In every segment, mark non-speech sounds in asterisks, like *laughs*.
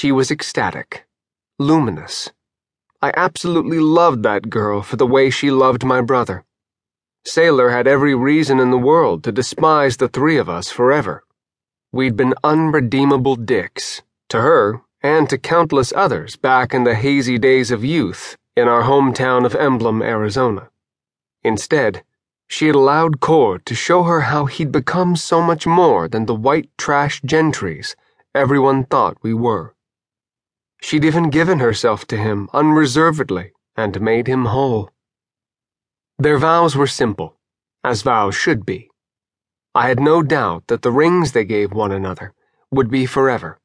She was ecstatic, luminous. I absolutely loved that girl for the way she loved my brother. Saylor had every reason in the world to despise the three of us forever. We'd been unredeemable dicks, to her and to countless others back in the hazy days of youth in our hometown of Emblem, Arizona. Instead, she had allowed Cord to show her how he'd become so much more than the white trash gentries everyone thought we were. She'd even given herself to him unreservedly and made him whole. Their vows were simple, as vows should be. I had no doubt that the rings they gave one another would be forever.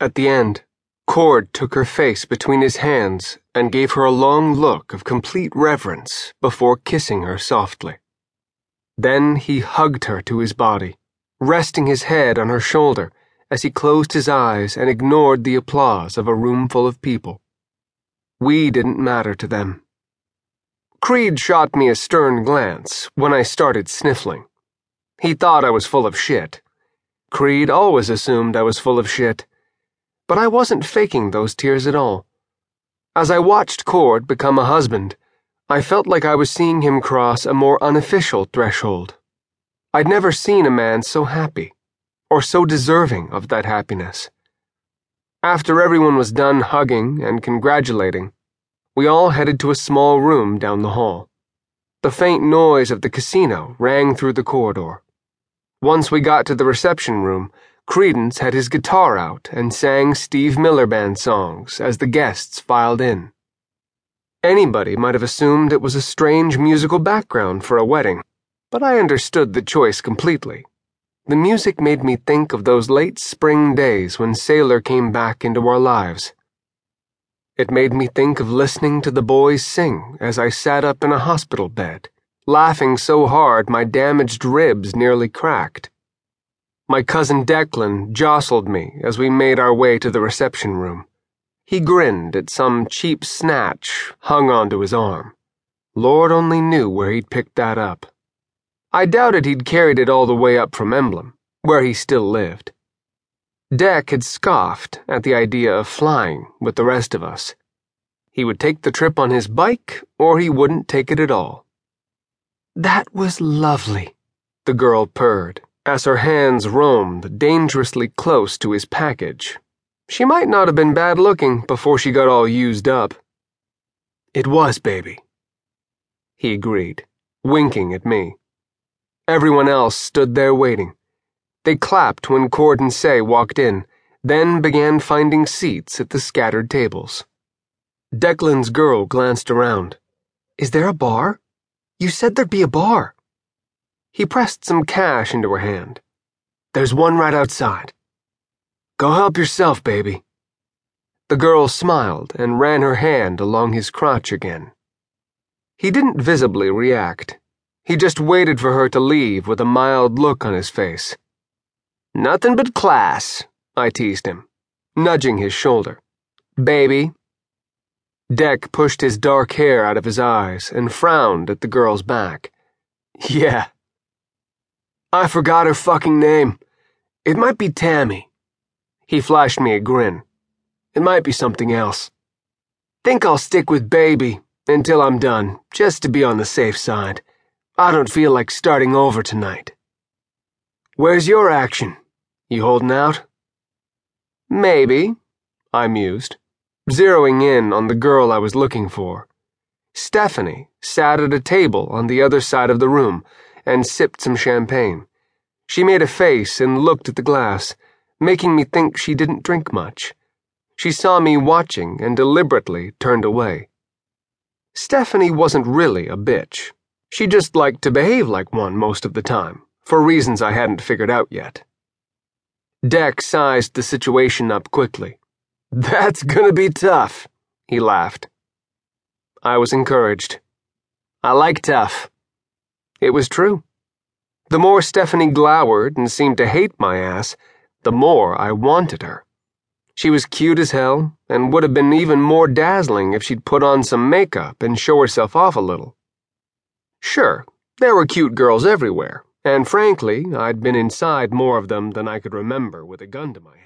At the end, Cord took her face between his hands and gave her a long look of complete reverence before kissing her softly. Then he hugged her to his body, resting his head on her shoulder as he closed his eyes and ignored the applause of a room full of people. We didn't matter to them. Creed shot me a stern glance when I started sniffling. He thought I was full of shit. Creed always assumed I was full of shit. But I wasn't faking those tears at all. As I watched Cord become a husband, I felt like I was seeing him cross a more unofficial threshold. I'd never seen a man so happy or so deserving of that happiness. After everyone was done hugging and congratulating, we all headed to a small room down the hall. The faint noise of the casino rang through the corridor. Once we got to the reception room, Creedence had his guitar out and sang Steve Miller Band songs as the guests filed in. Anybody might have assumed it was a strange musical background for a wedding, but I understood the choice completely. The music made me think of those late spring days when Saylor came back into our lives. It made me think of listening to the boys sing as I sat up in a hospital bed, laughing so hard my damaged ribs nearly cracked. My cousin Declan jostled me as we made our way to the reception room. He grinned at some cheap snatch hung onto his arm. Lord only knew where he'd picked that up. I doubted he'd carried it all the way up from Emblem, where he still lived. Deck had scoffed at the idea of flying with the rest of us. He would take the trip on his bike, or he wouldn't take it at all. That was lovely, the girl purred, as her hands roamed dangerously close to his package. She might not have been bad looking before she got all used up. It was, baby. He agreed, winking at me. Everyone else stood there waiting. They clapped when Cord and Say walked in, then began finding seats at the scattered tables. Declan's girl glanced around. Is there a bar? You said there'd be a bar. He pressed some cash into her hand. There's one right outside. Go help yourself, baby. The girl smiled and ran her hand along his crotch again. He didn't visibly react. He just waited for her to leave with a mild look on his face. Nothing but class, I teased him, nudging his shoulder. Baby. Deck pushed his dark hair out of his eyes and frowned at the girl's back. Yeah. I forgot her fucking name. It might be Tammy. He flashed me a grin. It might be something else. Think I'll stick with Baby until I'm done, just to be on the safe side. I don't feel like starting over tonight. Where's your action? You holding out? Maybe, I mused, zeroing in on the girl I was looking for. Stephanie sat at a table on the other side of the room and sipped some champagne. She made a face and looked at the glass, making me think she didn't drink much. She saw me watching and deliberately turned away. Stephanie wasn't really a bitch. She just liked to behave like one most of the time, for reasons I hadn't figured out yet. Deck sized the situation up quickly. *laughs* That's gonna be tough, he laughed. I was encouraged. I like tough. It was true. The more Stephanie glowered and seemed to hate my ass, the more I wanted her. She was cute as hell and would have been even more dazzling if she'd put on some makeup and show herself off a little. Sure, there were cute girls everywhere, and frankly, I'd been inside more of them than I could remember with a gun to my head.